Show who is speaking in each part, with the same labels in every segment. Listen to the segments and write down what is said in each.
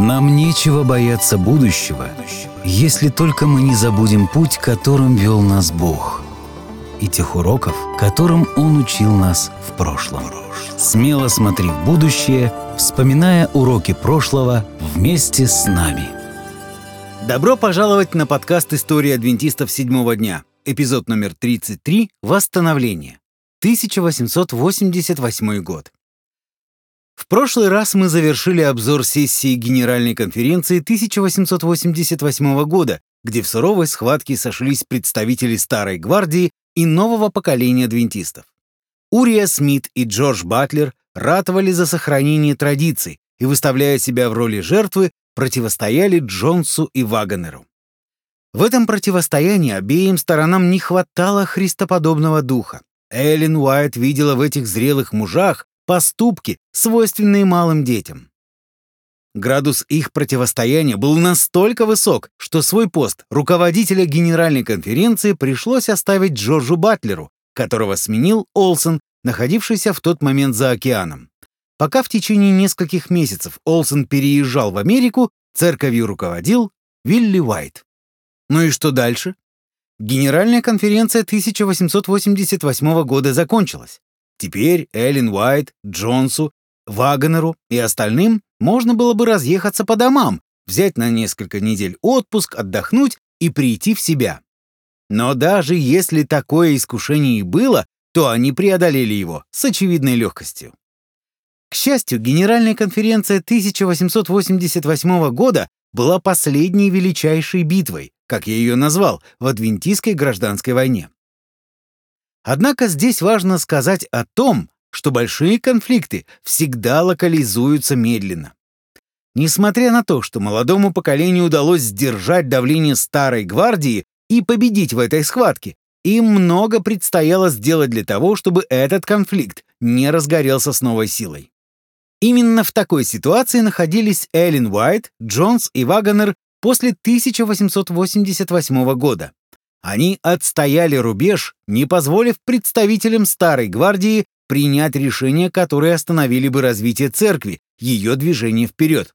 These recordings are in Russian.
Speaker 1: Нам нечего бояться будущего, если только мы не забудем путь, которым вел нас Бог, и тех уроков, которым Он учил нас в прошлом. Смело смотри в будущее, вспоминая уроки прошлого вместе с нами.
Speaker 2: Добро пожаловать на подкаст «История адвентистов седьмого дня», эпизод номер 33 «Восстановление», 1888 год. В прошлый раз мы завершили обзор сессии Генеральной конференции 1888 года, где в суровой схватке сошлись представители Старой гвардии и нового поколения адвентистов. Урия Смит и Джордж Батлер ратовали за сохранение традиций и, выставляя себя в роли жертвы, противостояли Джонсу и Вагонеру. В этом противостоянии обеим сторонам не хватало христоподобного духа. Эллен Уайт видела в этих зрелых мужах поступки, свойственные малым детям. Градус их противостояния был настолько высок, что свой пост руководителя Генеральной конференции пришлось оставить Джорджу Батлеру, которого сменил Олсон, находившийся в тот момент за океаном. Пока в течение нескольких месяцев Олсон переезжал в Америку, церковью руководил Вилли Уайт. Ну и что дальше? Генеральная конференция 1888 года закончилась. Теперь Эллен Уайт, Джонсу, Вагонеру и остальным можно было бы разъехаться по домам, взять на несколько недель отпуск, отдохнуть и прийти в себя. Но даже если такое искушение и было, то они преодолели его с очевидной легкостью. К счастью, Генеральная конференция 1888 года была последней величайшей битвой, как я ее назвал, в Адвентистской гражданской войне. Однако здесь важно сказать о том, что большие конфликты всегда локализуются медленно. Несмотря на то, что молодому поколению удалось сдержать давление старой гвардии и победить в этой схватке, им много предстояло сделать для того, чтобы этот конфликт не разгорелся с новой силой. Именно в такой ситуации находились Эллен Уайт, Джонс и Вагонер после 1888 года. Они отстояли рубеж, не позволив представителям Старой Гвардии принять решения, которые остановили бы развитие церкви, ее движение вперед.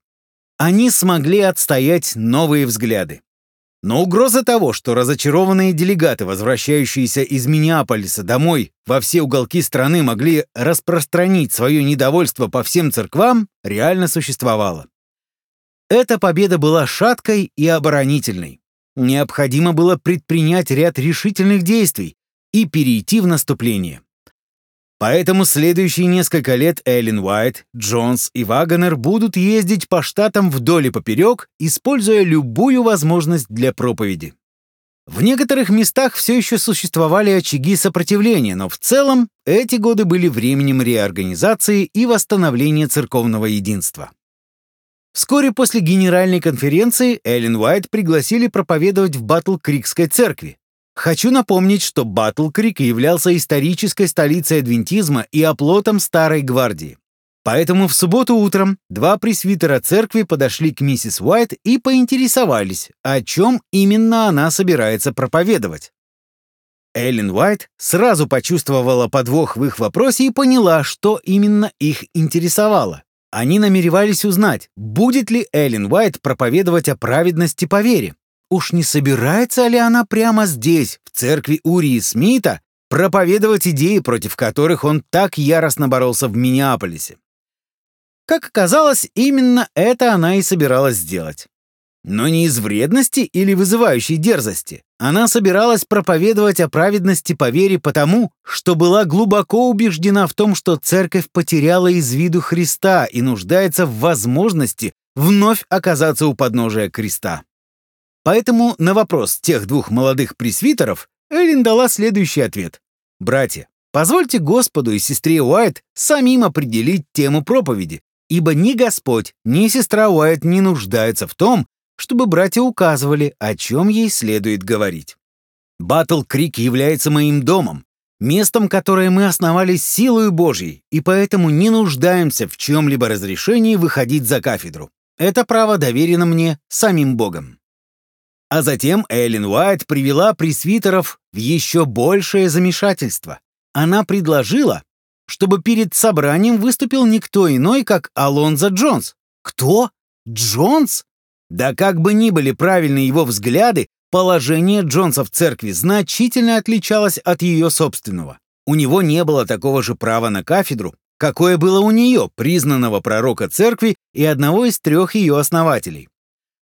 Speaker 2: Они смогли отстоять новые взгляды. Но угроза того, что разочарованные делегаты, возвращающиеся из Миннеаполиса домой во все уголки страны, могли распространить свое недовольство по всем церквам, реально существовала. Эта победа была шаткой и оборонительной. Необходимо было предпринять ряд решительных действий и перейти в наступление. Поэтому следующие несколько лет Эллен Уайт, Джонс и Вагонер будут ездить по штатам вдоль и поперек, используя любую возможность для проповеди. В некоторых местах все еще существовали очаги сопротивления, но в целом эти годы были временем реорганизации и восстановления церковного единства. Вскоре после Генеральной конференции Эллен Уайт пригласили проповедовать в Батл-Крикской церкви. Хочу напомнить, что Батл-Крик являлся исторической столицей адвентизма и оплотом Старой Гвардии. Поэтому в субботу утром два пресвитера церкви подошли к миссис Уайт и поинтересовались, о чем именно она собирается проповедовать. Эллен Уайт сразу почувствовала подвох в их вопросе и поняла, что именно их интересовало. Они намеревались узнать, будет ли Эллен Уайт проповедовать о праведности по вере. Уж не собирается ли она прямо здесь, в церкви Урии Смита, проповедовать идеи, против которых он так яростно боролся в Миннеаполисе? Как оказалось, именно это она и собиралась сделать. Но не из вредности или вызывающей дерзости. Она собиралась проповедовать о праведности по вере потому, что была глубоко убеждена в том, что церковь потеряла из виду Христа и нуждается в возможности вновь оказаться у подножия креста. Поэтому на вопрос тех двух молодых пресвитеров Эллен дала следующий ответ. «Братья, позвольте Господу и сестре Уайт самим определить тему проповеди, ибо ни Господь, ни сестра Уайт не нуждаются в том, чтобы братья указывали, о чем ей следует говорить. Батл Крик является моим домом, местом, которое мы основали силою Божьей, и поэтому не нуждаемся в чем-либо разрешении выходить за кафедру. Это право доверено мне самим Богом. А затем Эллен Уайт привела пресвитеров в еще большее замешательство. Она предложила, чтобы перед собранием выступил никто иной, как Алонзо Джонс. Кто? Джонс? Да как бы ни были правильны его взгляды, положение Джонса в церкви значительно отличалось от ее собственного. У него не было такого же права на кафедру, какое было у нее, признанного пророка церкви и одного из трех ее основателей.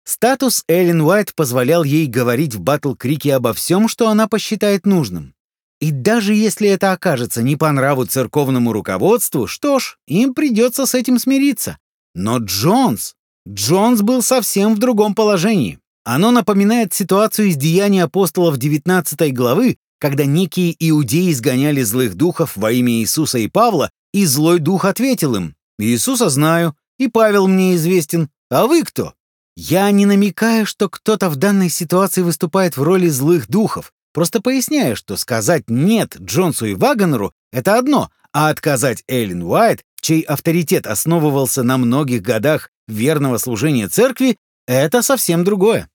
Speaker 2: Статус Эллен Уайт позволял ей говорить в Батл-Крике обо всем, что она посчитает нужным. И даже если это окажется не по нраву церковному руководству, что ж, им придется с этим смириться. Но Джонс... Джонс был совсем в другом положении. Оно напоминает ситуацию из Деяний апостолов 19 главы, когда некие иудеи изгоняли злых духов во имя Иисуса и Павла, и злой дух ответил им, «Иисуса знаю, и Павел мне известен, а вы кто?» Я не намекаю, что кто-то в данной ситуации выступает в роли злых духов, просто поясняю, что сказать «нет» Джонсу и Вагонеру — это одно, а отказать Эллен Уайт, чей авторитет основывался на многих годах верного служения церкви, это совсем другое.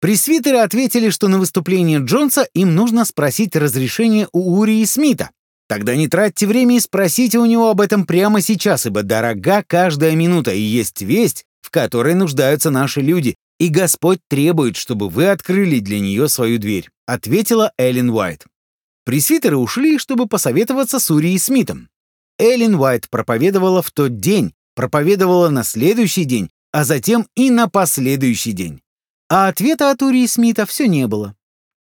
Speaker 2: Пресвитеры ответили, что на выступление Джонса им нужно спросить разрешение у Урии Смита. Тогда не тратьте время и спросите у него об этом прямо сейчас, ибо дорога каждая минута, и есть весть, в которой нуждаются наши люди, и Господь требует, чтобы вы открыли для нее свою дверь», — ответила Эллен Уайт. Пресвитеры ушли, чтобы посоветоваться с Урией Смитом. Эллен Уайт проповедовала в тот день, проповедовала на следующий день, а затем и на последующий день. А ответа от Урии Смита все не было.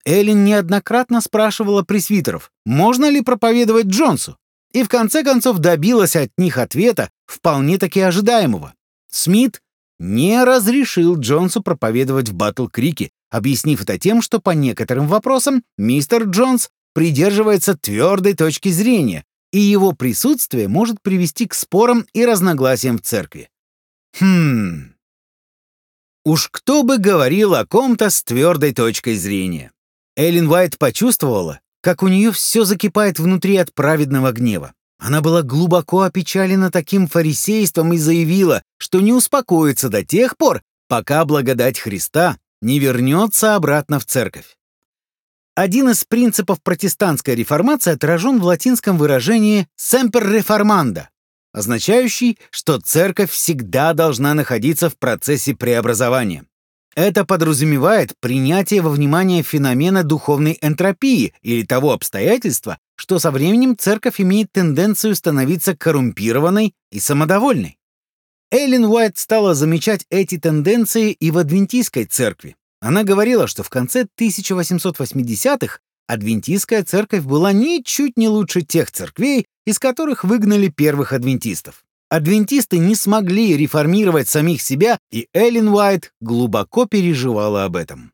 Speaker 2: Эллен неоднократно спрашивала пресвитеров, можно ли проповедовать Джонсу, и в конце концов добилась от них ответа, вполне-таки ожидаемого. Смит не разрешил Джонсу проповедовать в Батл-Крике, объяснив это тем, что по некоторым вопросам мистер Джонс придерживается твердой точки зрения, и его присутствие может привести к спорам и разногласиям в церкви. Хм... Уж кто бы говорил о ком-то с твердой точкой зрения. Эллен Уайт почувствовала, как у нее все закипает внутри от праведного гнева. Она была глубоко опечалена таким фарисейством и заявила, что не успокоится до тех пор, пока благодать Христа не вернется обратно в церковь. Один из принципов протестантской реформации отражен в латинском выражении «semper reformanda», означающий, что церковь всегда должна находиться в процессе преобразования. Это подразумевает принятие во внимание феномена духовной энтропии или того обстоятельства, что со временем церковь имеет тенденцию становиться коррумпированной и самодовольной. Эллен Уайт стала замечать эти тенденции и в адвентистской церкви. Она говорила, что в конце 1880-х адвентистская церковь была ничуть не лучше тех церквей, из которых выгнали первых адвентистов. Адвентисты не смогли реформировать самих себя, и Эллен Уайт глубоко переживала об этом.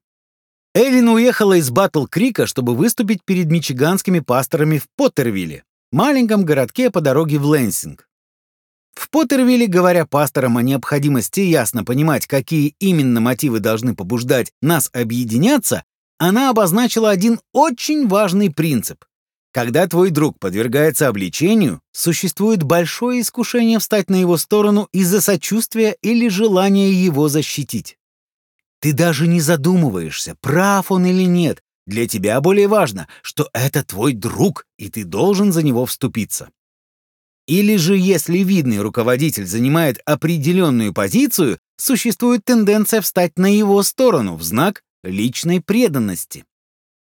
Speaker 2: Эллен уехала из Батл-Крика, чтобы выступить перед мичиганскими пасторами в Поттервилле, маленьком городке по дороге в Лэнсинг. В Поттервилле, говоря пасторам о необходимости ясно понимать, какие именно мотивы должны побуждать нас объединяться, она обозначила один очень важный принцип. Когда твой друг подвергается обличению, существует большое искушение встать на его сторону из-за сочувствия или желания его защитить. Ты даже не задумываешься, прав он или нет. Для тебя более важно, что это твой друг, и ты должен за него вступиться. Или же, если видный руководитель занимает определенную позицию, существует тенденция встать на его сторону в знак личной преданности.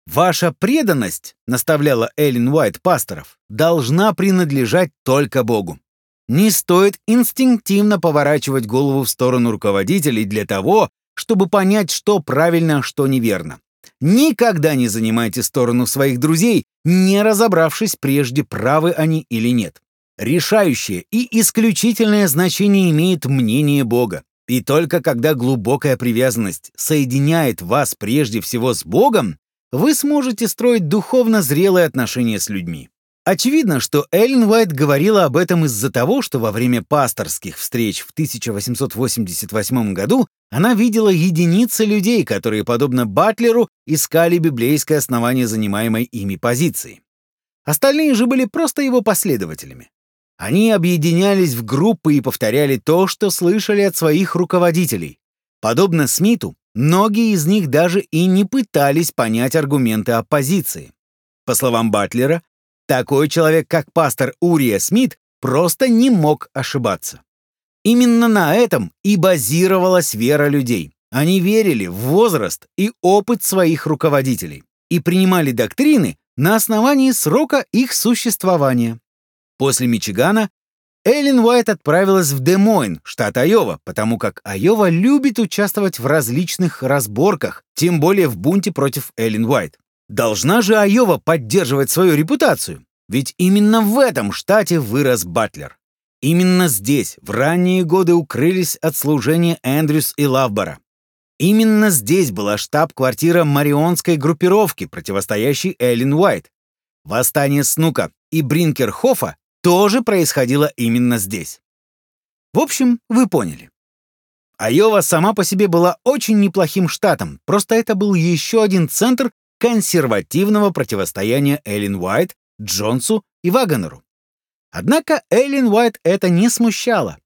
Speaker 2: «Ваша преданность, — наставляла Эллен Уайт пасторов, — должна принадлежать только Богу. Не стоит инстинктивно поворачивать голову в сторону руководителей для того, чтобы понять, что правильно, а что неверно. Никогда не занимайте сторону своих друзей, не разобравшись прежде, правы они или нет. Решающее и исключительное значение имеет мнение Бога. И только когда глубокая привязанность соединяет вас прежде всего с Богом, вы сможете строить духовно зрелые отношения с людьми. Очевидно, что Эллен Уайт говорила об этом из-за того, что во время пасторских встреч в 1888 году она видела единицы людей, которые, подобно Батлеру, искали библейское основание занимаемой ими позиции. Остальные же были просто его последователями. Они объединялись в группы и повторяли то, что слышали от своих руководителей. Подобно Смиту, Многие из них даже и не пытались понять аргументы оппозиции. По словам Батлера, такой человек, как пастор Урия Смит, просто не мог ошибаться. Именно на этом и базировалась вера людей. Они верили в возраст и опыт своих руководителей и принимали доктрины на основании срока их существования. После Мичигана Эллен Уайт отправилась в Де-Мойн, штат Айова, потому как Айова любит участвовать в различных разборках, тем более в бунте против Эллен Уайт. Должна же Айова поддерживать свою репутацию, ведь именно в этом штате вырос Батлер. Именно здесь в ранние годы укрылись от служения Эндрюс и Лавбора. Именно здесь была штаб-квартира марионской группировки, противостоящей Эллен Уайт. Восстание Снука и Бринкерхофа тоже происходило именно здесь. В общем, вы поняли. Айова сама по себе была очень неплохим штатом, просто это был еще один центр консервативного противостояния Эллен Уайт, Джонсу и Вагонеру. Однако Эллен Уайт это не смущало.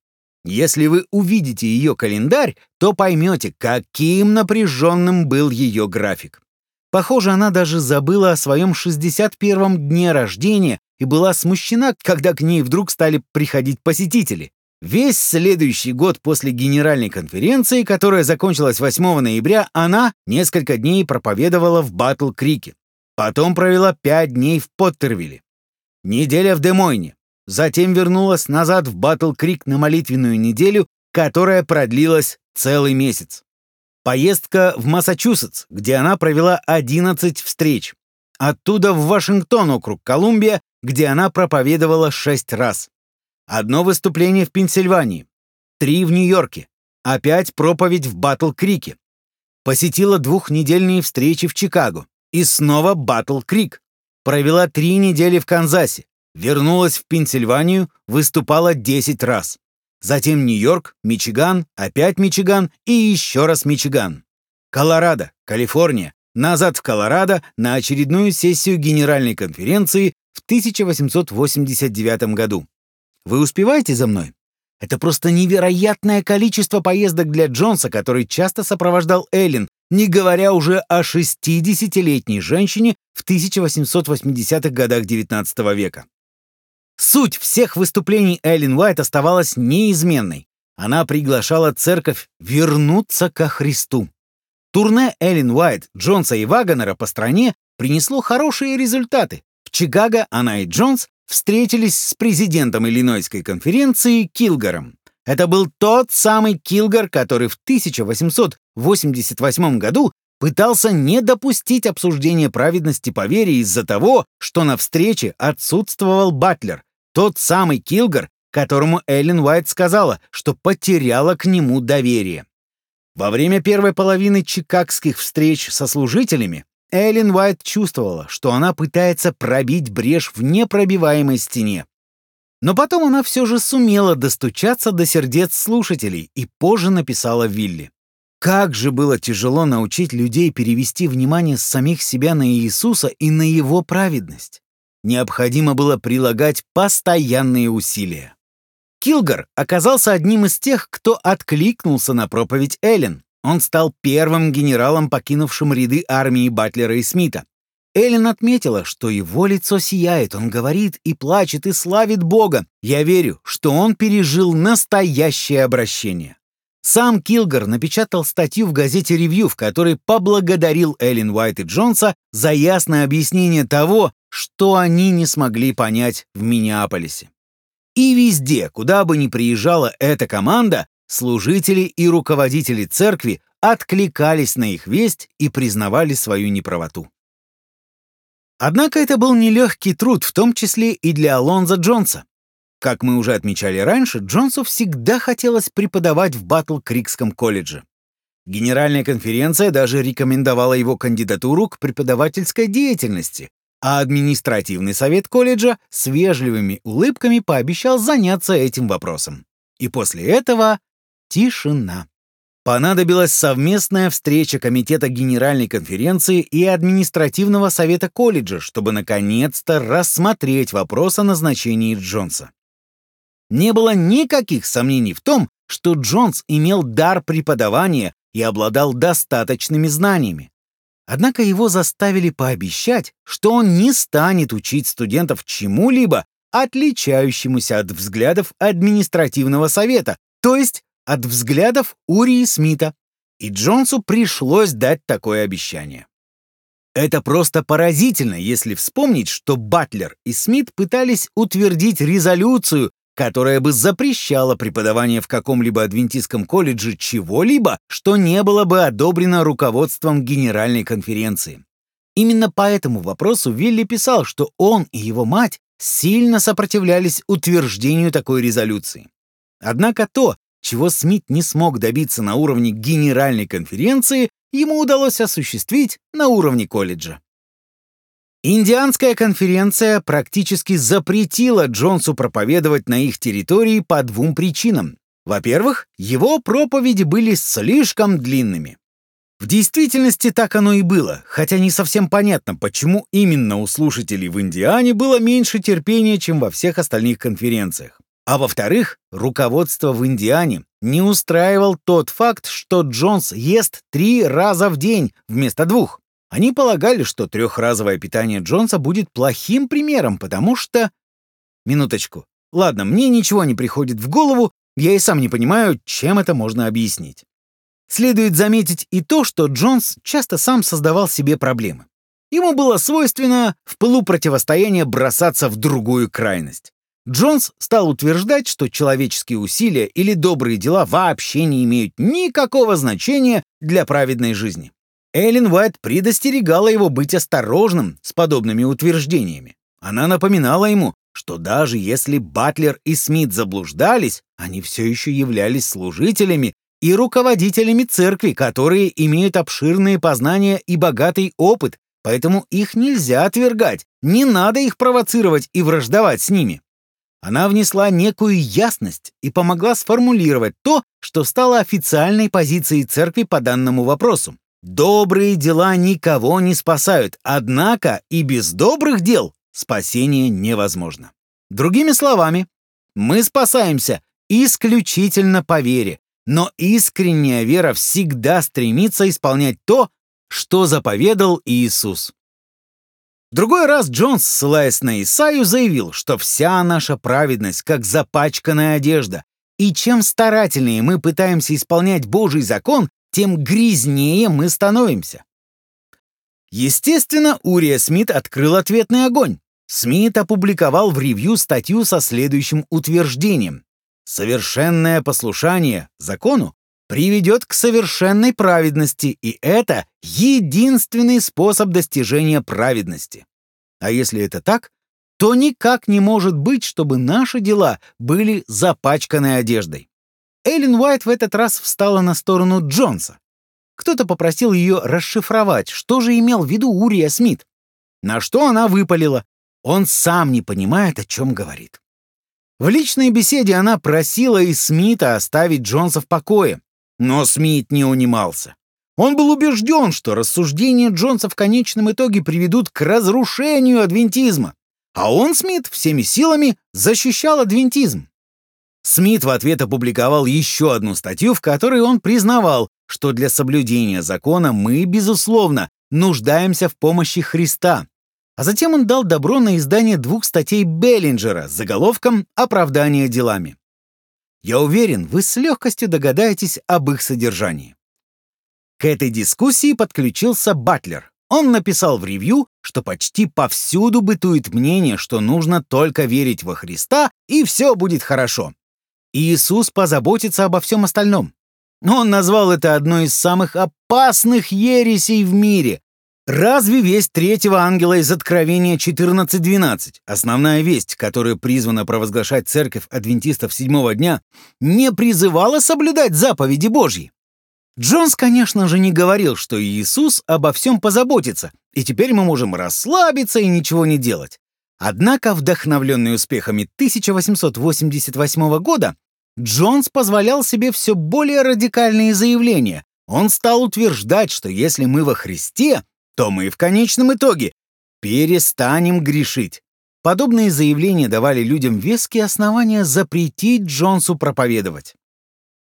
Speaker 2: Если вы увидите ее календарь, то поймете, каким напряженным был ее график. Похоже, она даже забыла о своем 61-м дне рождения и была смущена, когда к ней вдруг стали приходить посетители. Весь следующий год после генеральной конференции, которая закончилась 8 ноября, она несколько дней проповедовала в Батл-Крике. Потом провела пять дней в Поттервилле. Неделя в Демойне. Затем вернулась назад в Батл-Крик на молитвенную неделю, которая продлилась целый месяц. Поездка в Массачусетс, где она провела 11 встреч. Оттуда в Вашингтон, округ Колумбия, где она проповедовала шесть раз. Одно выступление в Пенсильвании, три в Нью-Йорке, опять проповедь в Батл-Крике. Посетила двухнедельные встречи в Чикаго и снова Батл-Крик. Провела три недели в Канзасе, вернулась в Пенсильванию, выступала 10 раз. Затем Нью-Йорк, Мичиган, опять Мичиган и еще раз Мичиган. Колорадо, Калифорния, назад в Колорадо на очередную сессию Генеральной конференции в 1889 году. Вы успеваете за мной? Это просто невероятное количество поездок для Джонса, который часто сопровождал Эллен, не говоря уже о 60-летней женщине в 1880-х годах XIX века. Суть всех выступлений Эллен Уайт оставалась неизменной. Она приглашала церковь вернуться ко Христу. Турне Эллен Уайт, Джонса и Вагонера по стране принесло хорошие результаты. В Чикаго она и Джонс встретились с президентом Иллинойской конференции Килгаром. Это был тот самый Килгар, который в 1888 году пытался не допустить обсуждения праведности по вере из-за того, что на встрече отсутствовал Батлер, тот самый Килгар, которому Эллен Уайт сказала, что потеряла к нему доверие. Во время первой половины чикагских встреч со служителями Эллен Уайт чувствовала, что она пытается пробить брешь в непробиваемой стене. Но потом она все же сумела достучаться до сердец слушателей и позже написала Вилли. Как же было тяжело научить людей перевести внимание с самих себя на Иисуса и на его праведность. Необходимо было прилагать постоянные усилия. Килгар оказался одним из тех, кто откликнулся на проповедь Эллен. Он стал первым генералом, покинувшим ряды армии Батлера и Смита. Эллен отметила, что его лицо сияет, он говорит и плачет и славит Бога. Я верю, что он пережил настоящее обращение. Сам Килгар напечатал статью в газете «Ревью», в которой поблагодарил Эллен Уайт и Джонса за ясное объяснение того, что они не смогли понять в Миннеаполисе. И везде, куда бы ни приезжала эта команда, служители и руководители церкви откликались на их весть и признавали свою неправоту. Однако это был нелегкий труд, в том числе и для Алонза Джонса. Как мы уже отмечали раньше, Джонсу всегда хотелось преподавать в Батл-Крикском колледже. Генеральная конференция даже рекомендовала его кандидатуру к преподавательской деятельности, а административный совет колледжа с вежливыми улыбками пообещал заняться этим вопросом. И после этого тишина. Понадобилась совместная встреча Комитета Генеральной конференции и Административного совета колледжа, чтобы наконец-то рассмотреть вопрос о назначении Джонса. Не было никаких сомнений в том, что Джонс имел дар преподавания и обладал достаточными знаниями. Однако его заставили пообещать, что он не станет учить студентов чему-либо, отличающемуся от взглядов административного совета, то есть от взглядов Урии Смита, и Джонсу пришлось дать такое обещание. Это просто поразительно, если вспомнить, что Батлер и Смит пытались утвердить резолюцию, которая бы запрещала преподавание в каком-либо адвентистском колледже чего-либо, что не было бы одобрено руководством Генеральной конференции. Именно по этому вопросу Вилли писал, что он и его мать сильно сопротивлялись утверждению такой резолюции. Однако то, чего Смит не смог добиться на уровне Генеральной конференции, ему удалось осуществить на уровне колледжа. Индианская конференция практически запретила Джонсу проповедовать на их территории по двум причинам. Во-первых, его проповеди были слишком длинными. В действительности так оно и было, хотя не совсем понятно, почему именно у слушателей в Индиане было меньше терпения, чем во всех остальных конференциях. А во-вторых, руководство в Индиане не устраивал тот факт, что Джонс ест три раза в день вместо двух. Они полагали, что трехразовое питание Джонса будет плохим примером, потому что... Минуточку. Ладно, мне ничего не приходит в голову, я и сам не понимаю, чем это можно объяснить. Следует заметить и то, что Джонс часто сам создавал себе проблемы. Ему было свойственно в пылу противостояния бросаться в другую крайность. Джонс стал утверждать, что человеческие усилия или добрые дела вообще не имеют никакого значения для праведной жизни. Эллен Уайт предостерегала его быть осторожным с подобными утверждениями. Она напоминала ему, что даже если Батлер и Смит заблуждались, они все еще являлись служителями и руководителями церкви, которые имеют обширные познания и богатый опыт, поэтому их нельзя отвергать, не надо их провоцировать и враждовать с ними. Она внесла некую ясность и помогла сформулировать то, что стало официальной позицией церкви по данному вопросу. Добрые дела никого не спасают, однако и без добрых дел спасение невозможно. Другими словами, мы спасаемся исключительно по вере, но искренняя вера всегда стремится исполнять то, что заповедал Иисус. Другой раз Джонс, ссылаясь на Исаию, заявил, что вся наша праведность как запачканная одежда, и чем старательнее мы пытаемся исполнять Божий закон, тем грязнее мы становимся. Естественно, Урия Смит открыл ответный огонь. Смит опубликовал в ревью статью со следующим утверждением. Совершенное послушание закону приведет к совершенной праведности, и это единственный способ достижения праведности. А если это так, то никак не может быть, чтобы наши дела были запачканы одеждой. Эллен Уайт в этот раз встала на сторону Джонса. Кто-то попросил ее расшифровать, что же имел в виду Урия Смит. На что она выпалила. Он сам не понимает, о чем говорит. В личной беседе она просила и Смита оставить Джонса в покое, но Смит не унимался. Он был убежден, что рассуждения Джонса в конечном итоге приведут к разрушению адвентизма, а он, Смит, всеми силами защищал адвентизм. Смит в ответ опубликовал еще одну статью, в которой он признавал, что для соблюдения закона мы, безусловно, нуждаемся в помощи Христа. А затем он дал добро на издание двух статей Беллинджера с заголовком «Оправдание делами». Я уверен, вы с легкостью догадаетесь об их содержании. К этой дискуссии подключился Батлер. Он написал в ревью, что почти повсюду бытует мнение, что нужно только верить во Христа, и все будет хорошо. Иисус позаботится обо всем остальном. Он назвал это одной из самых опасных ересей в мире, Разве весть третьего ангела из Откровения 14.12, основная весть, которую призвана провозглашать церковь адвентистов седьмого дня, не призывала соблюдать заповеди Божьи? Джонс, конечно же, не говорил, что Иисус обо всем позаботится, и теперь мы можем расслабиться и ничего не делать. Однако, вдохновленный успехами 1888 года, Джонс позволял себе все более радикальные заявления. Он стал утверждать, что если мы во Христе, то мы в конечном итоге перестанем грешить. Подобные заявления давали людям веские основания запретить Джонсу проповедовать.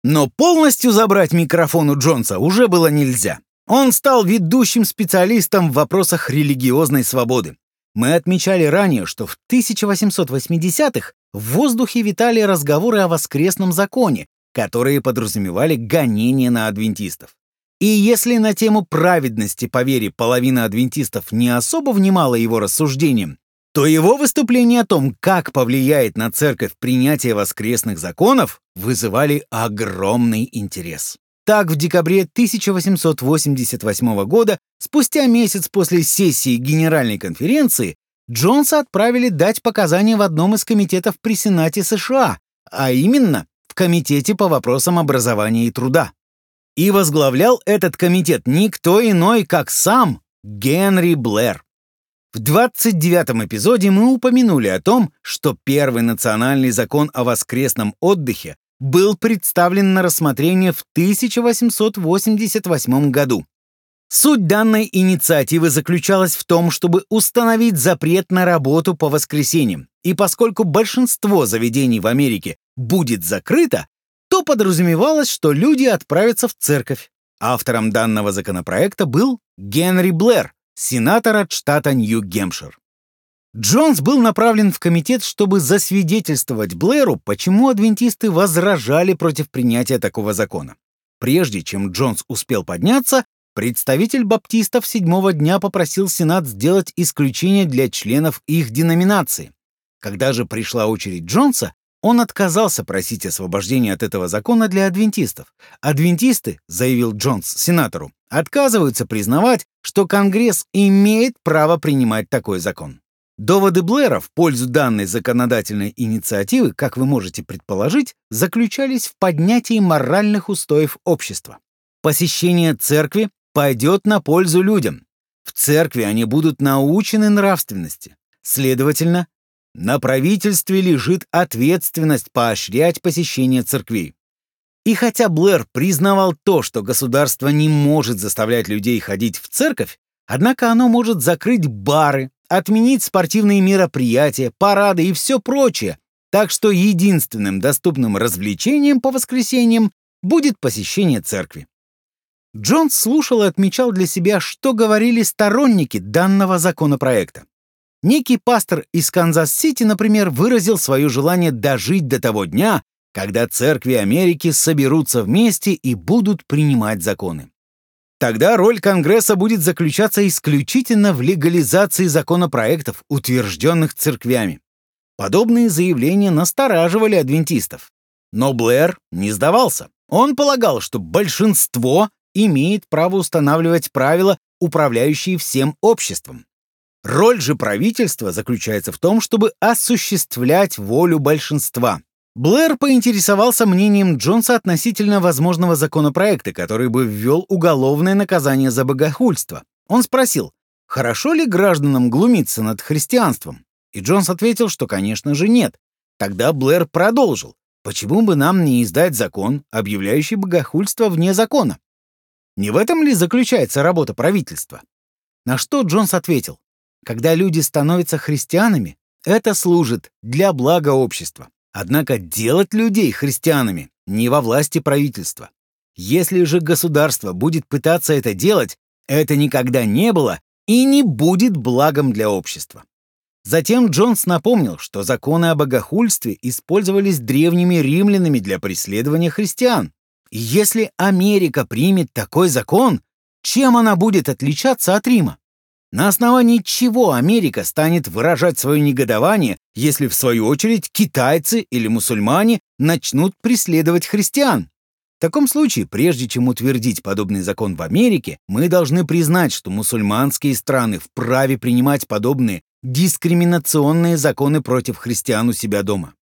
Speaker 2: Но полностью забрать микрофон у Джонса уже было нельзя. Он стал ведущим специалистом в вопросах религиозной свободы. Мы отмечали ранее, что в 1880-х в воздухе витали разговоры о воскресном законе, которые подразумевали гонение на адвентистов. И если на тему праведности по вере половина адвентистов не особо внимала его рассуждениям, то его выступления о том, как повлияет на церковь принятие воскресных законов, вызывали огромный интерес. Так, в декабре 1888 года, спустя месяц после сессии Генеральной конференции, Джонса отправили дать показания в одном из комитетов при Сенате США, а именно в Комитете по вопросам образования и труда. И возглавлял этот комитет никто иной, как сам Генри Блэр. В 29-м эпизоде мы упомянули о том, что первый национальный закон о воскресном отдыхе был представлен на рассмотрение в 1888 году. Суть данной инициативы заключалась в том, чтобы установить запрет на работу по воскресеньям, и поскольку большинство заведений в Америке будет закрыто, то подразумевалось, что люди отправятся в церковь. Автором данного законопроекта был Генри Блэр, сенатор от штата Нью-Гемпшир. Джонс был направлен в комитет, чтобы засвидетельствовать Блэру, почему адвентисты возражали против принятия такого закона. Прежде чем Джонс успел подняться, представитель баптистов седьмого дня попросил Сенат сделать исключение для членов их деноминации. Когда же пришла очередь Джонса, он отказался просить освобождения от этого закона для адвентистов. Адвентисты, заявил Джонс сенатору, отказываются признавать, что Конгресс имеет право принимать такой закон. Доводы Блэра в пользу данной законодательной инициативы, как вы можете предположить, заключались в поднятии моральных устоев общества. Посещение церкви пойдет на пользу людям. В церкви они будут научены нравственности. Следовательно, на правительстве лежит ответственность поощрять посещение церквей. И хотя Блэр признавал то, что государство не может заставлять людей ходить в церковь, однако оно может закрыть бары, отменить спортивные мероприятия, парады и все прочее, так что единственным доступным развлечением по воскресеньям будет посещение церкви. Джонс слушал и отмечал для себя, что говорили сторонники данного законопроекта. Некий пастор из Канзас-Сити, например, выразил свое желание дожить до того дня, когда церкви Америки соберутся вместе и будут принимать законы. Тогда роль Конгресса будет заключаться исключительно в легализации законопроектов, утвержденных церквями. Подобные заявления настораживали адвентистов. Но Блэр не сдавался. Он полагал, что большинство имеет право устанавливать правила, управляющие всем обществом. Роль же правительства заключается в том, чтобы осуществлять волю большинства. Блэр поинтересовался мнением Джонса относительно возможного законопроекта, который бы ввел уголовное наказание за богохульство. Он спросил, хорошо ли гражданам глумиться над христианством? И Джонс ответил, что, конечно же, нет. Тогда Блэр продолжил, почему бы нам не издать закон, объявляющий богохульство вне закона? Не в этом ли заключается работа правительства? На что Джонс ответил, когда люди становятся христианами, это служит для блага общества. Однако делать людей христианами не во власти правительства. Если же государство будет пытаться это делать, это никогда не было и не будет благом для общества. Затем Джонс напомнил, что законы о богохульстве использовались древними римлянами для преследования христиан. И если Америка примет такой закон, чем она будет отличаться от Рима? На основании чего Америка станет выражать свое негодование, если в свою очередь китайцы или мусульмане начнут преследовать христиан? В таком случае, прежде чем утвердить подобный закон в Америке, мы должны признать, что мусульманские страны вправе принимать подобные дискриминационные законы против христиан у себя дома.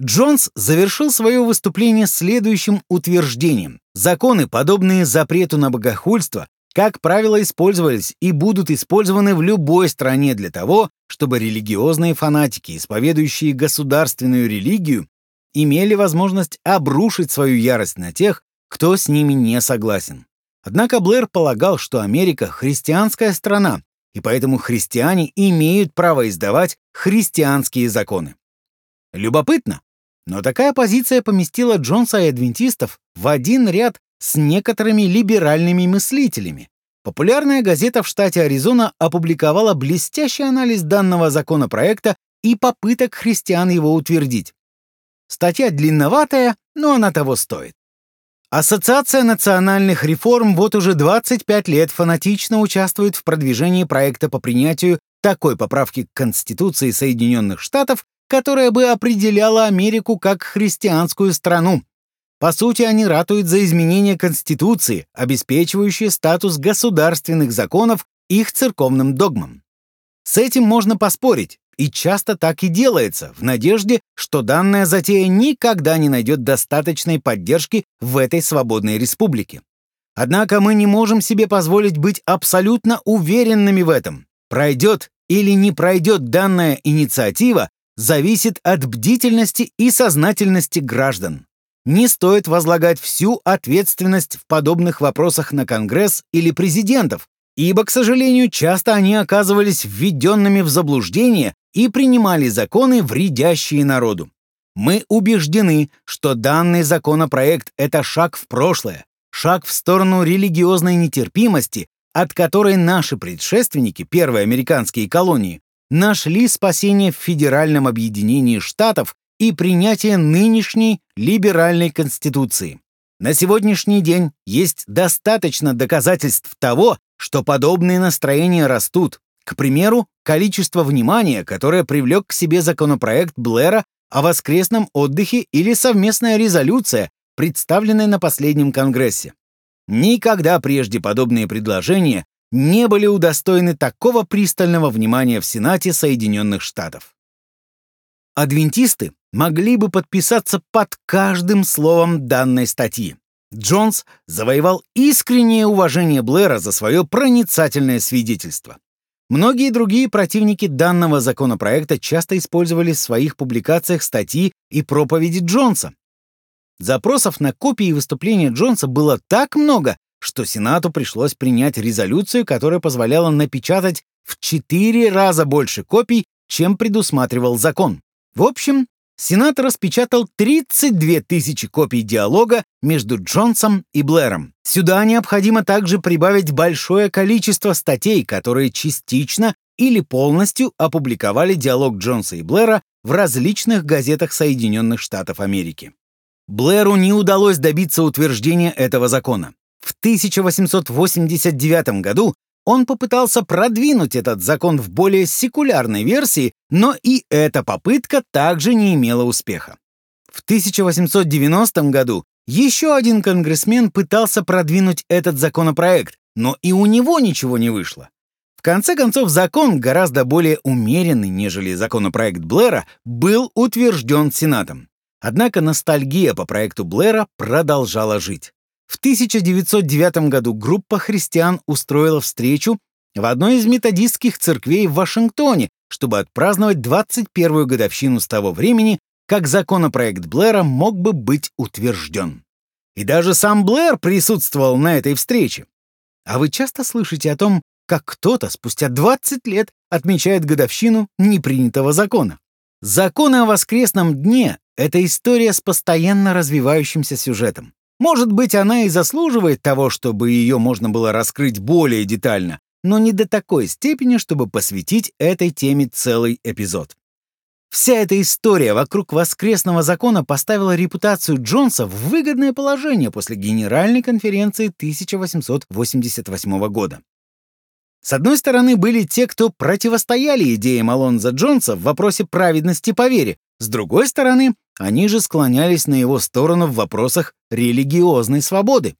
Speaker 2: Джонс завершил свое выступление следующим утверждением. Законы, подобные запрету на богохульство, как правило, использовались и будут использованы в любой стране для того, чтобы религиозные фанатики, исповедующие государственную религию, имели возможность обрушить свою ярость на тех, кто с ними не согласен. Однако Блэр полагал, что Америка — христианская страна, и поэтому христиане имеют право издавать христианские законы. Любопытно, но такая позиция поместила Джонса и адвентистов в один ряд с некоторыми либеральными мыслителями. Популярная газета в штате Аризона опубликовала блестящий анализ данного законопроекта и попыток христиан его утвердить. Статья длинноватая, но она того стоит. Ассоциация национальных реформ вот уже 25 лет фанатично участвует в продвижении проекта по принятию такой поправки к Конституции Соединенных Штатов, которая бы определяла Америку как христианскую страну. По сути, они ратуют за изменение Конституции, обеспечивающее статус государственных законов их церковным догмам. С этим можно поспорить, и часто так и делается, в надежде, что данная затея никогда не найдет достаточной поддержки в этой свободной республике. Однако мы не можем себе позволить быть абсолютно уверенными в этом. Пройдет или не пройдет данная инициатива, зависит от бдительности и сознательности граждан. Не стоит возлагать всю ответственность в подобных вопросах на Конгресс или президентов, ибо, к сожалению, часто они оказывались введенными в заблуждение и принимали законы, вредящие народу. Мы убеждены, что данный законопроект — это шаг в прошлое, шаг в сторону религиозной нетерпимости, от которой наши предшественники, первые американские колонии, нашли спасение в федеральном объединении штатов и принятие нынешней либеральной конституции. На сегодняшний день есть достаточно доказательств того, что подобные настроения растут. К примеру, количество внимания, которое привлек к себе законопроект Блэра о воскресном отдыхе или совместная резолюция, представленная на последнем Конгрессе. Никогда прежде подобные предложения не были удостоены такого пристального внимания в Сенате Соединенных Штатов. Адвентисты могли бы подписаться под каждым словом данной статьи. Джонс завоевал искреннее уважение Блэра за свое проницательное свидетельство. Многие другие противники данного законопроекта часто использовали в своих публикациях статьи и проповеди Джонса. Запросов на копии выступления Джонса было так много, что Сенату пришлось принять резолюцию, которая позволяла напечатать в четыре раза больше копий, чем предусматривал закон. В общем, Сенат распечатал 32 тысячи копий диалога между Джонсом и Блэром. Сюда необходимо также прибавить большое количество статей, которые частично или полностью опубликовали диалог Джонса и Блэра в различных газетах Соединенных Штатов Америки. Блэру не удалось добиться утверждения этого закона. В 1889 году он попытался продвинуть этот закон в более секулярной версии, но и эта попытка также не имела успеха. В 1890 году еще один конгрессмен пытался продвинуть этот законопроект, но и у него ничего не вышло. В конце концов, закон, гораздо более умеренный, нежели законопроект Блэра, был утвержден Сенатом. Однако ностальгия по проекту Блэра продолжала жить. В 1909 году группа христиан устроила встречу в одной из методистских церквей в Вашингтоне, чтобы отпраздновать 21-ю годовщину с того времени, как законопроект Блэра мог бы быть утвержден. И даже сам Блэр присутствовал на этой встрече. А вы часто слышите о том, как кто-то спустя 20 лет отмечает годовщину непринятого закона? Законы о воскресном дне — это история с постоянно развивающимся сюжетом. Может быть, она и заслуживает того, чтобы ее можно было раскрыть более детально, но не до такой степени, чтобы посвятить этой теме целый эпизод. Вся эта история вокруг воскресного закона поставила репутацию Джонса в выгодное положение после Генеральной конференции 1888 года. С одной стороны, были те, кто противостояли идеям Алонза Джонса в вопросе праведности по вере, с другой стороны, они же склонялись на его сторону в вопросах религиозной свободы.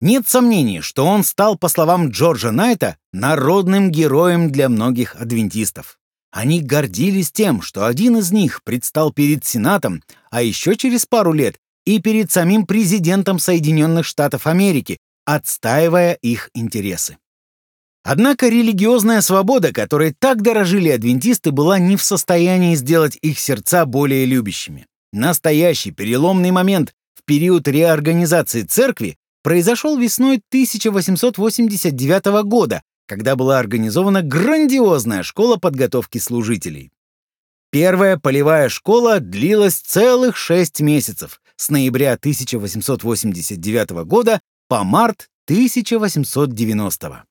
Speaker 2: Нет сомнений, что он стал, по словам Джорджа Найта, народным героем для многих адвентистов. Они гордились тем, что один из них предстал перед Сенатом, а еще через пару лет и перед самим президентом Соединенных Штатов Америки, отстаивая их интересы. Однако религиозная свобода, которой так дорожили адвентисты, была не в состоянии сделать их сердца более любящими. Настоящий переломный момент в период реорганизации церкви произошел весной 1889 года, когда была организована грандиозная школа подготовки служителей. Первая полевая школа длилась целых шесть месяцев, с ноября 1889 года по март 1890.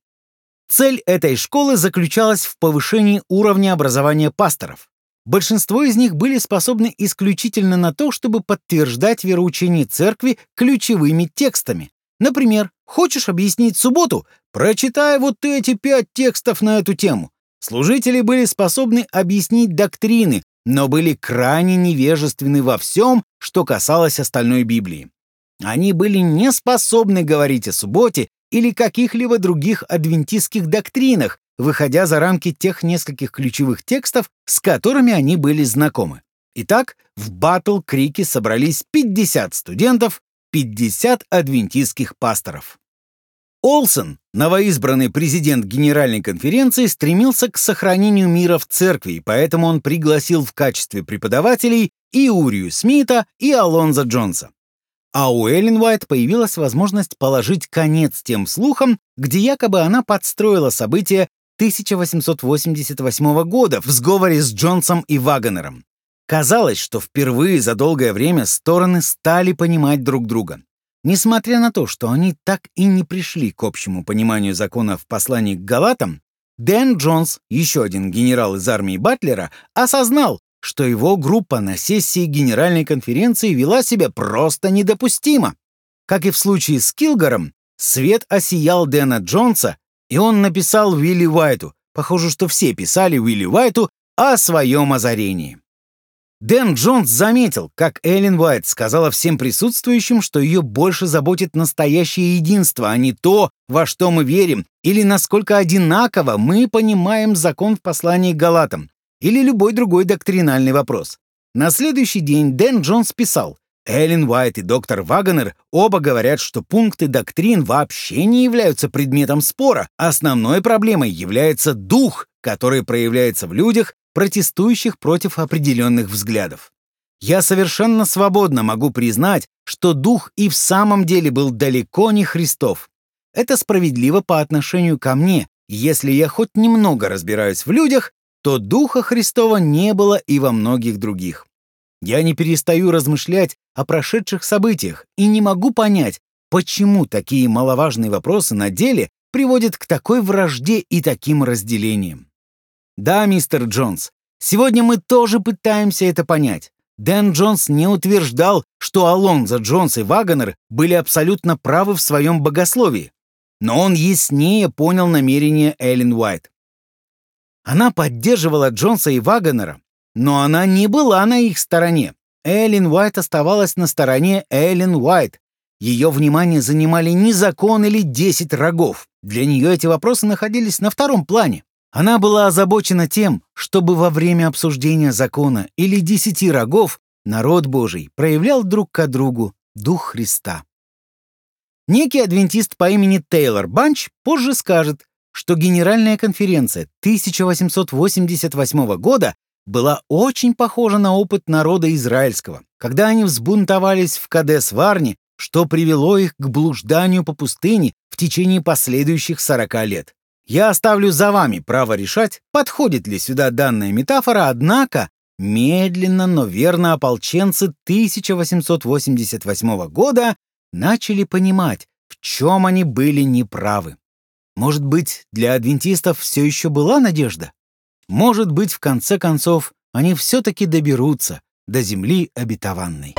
Speaker 2: Цель этой школы заключалась в повышении уровня образования пасторов. Большинство из них были способны исключительно на то, чтобы подтверждать вероучение церкви ключевыми текстами. Например, хочешь объяснить субботу? Прочитай вот эти пять текстов на эту тему. Служители были способны объяснить доктрины, но были крайне невежественны во всем, что касалось остальной Библии. Они были не способны говорить о субботе или каких-либо других адвентистских доктринах, выходя за рамки тех нескольких ключевых текстов, с которыми они были знакомы. Итак, в Батл-Крике собрались 50 студентов, 50 адвентистских пасторов. Олсен, новоизбранный президент Генеральной конференции, стремился к сохранению мира в церкви, и поэтому он пригласил в качестве преподавателей и Урию Смита, и Алонза Джонса. А у Эллен Уайт появилась возможность положить конец тем слухам, где якобы она подстроила события 1888 года в сговоре с Джонсом и Вагонером. Казалось, что впервые за долгое время стороны стали понимать друг друга. Несмотря на то, что они так и не пришли к общему пониманию закона в послании к Галатам, Дэн Джонс, еще один генерал из армии Батлера, осознал, что его группа на сессии Генеральной конференции вела себя просто недопустимо. Как и в случае с Килгаром, свет осиял Дэна Джонса, и он написал Уилли Уайту, похоже, что все писали Уилли Уайту о своем озарении. Дэн Джонс заметил, как Эллен Уайт сказала всем присутствующим, что ее больше заботит настоящее единство, а не то, во что мы верим, или насколько одинаково мы понимаем закон в послании Галатам, или любой другой доктринальный вопрос. На следующий день Дэн Джонс писал, Эллен Уайт и доктор Вагонер оба говорят, что пункты доктрин вообще не являются предметом спора. Основной проблемой является дух, который проявляется в людях, протестующих против определенных взглядов. Я совершенно свободно могу признать, что дух и в самом деле был далеко не Христов. Это справедливо по отношению ко мне. Если я хоть немного разбираюсь в людях, то духа Христова не было и во многих других. Я не перестаю размышлять о прошедших событиях и не могу понять, почему такие маловажные вопросы на деле приводят к такой вражде и таким разделениям. Да, мистер Джонс, сегодня мы тоже пытаемся это понять. Дэн Джонс не утверждал, что Алонзо Джонс и Вагонер были абсолютно правы в своем богословии, но он яснее понял намерения Эллен Уайт. Она поддерживала Джонса и Вагонера, но она не была на их стороне. Эллен Уайт оставалась на стороне Эллен Уайт. Ее внимание занимали не закон или десять рогов. Для нее эти вопросы находились на втором плане. Она была озабочена тем, чтобы во время обсуждения закона или десяти рогов народ Божий проявлял друг к другу Дух Христа. Некий адвентист по имени Тейлор Банч позже скажет, что Генеральная конференция 1888 года была очень похожа на опыт народа израильского, когда они взбунтовались в Кадес-Варне, что привело их к блужданию по пустыне в течение последующих 40 лет. Я оставлю за вами право решать, подходит ли сюда данная метафора, однако медленно, но верно ополченцы 1888 года начали понимать, в чем они были неправы. Может быть, для адвентистов все еще была надежда? Может быть, в конце концов, они все-таки доберутся до земли обетованной.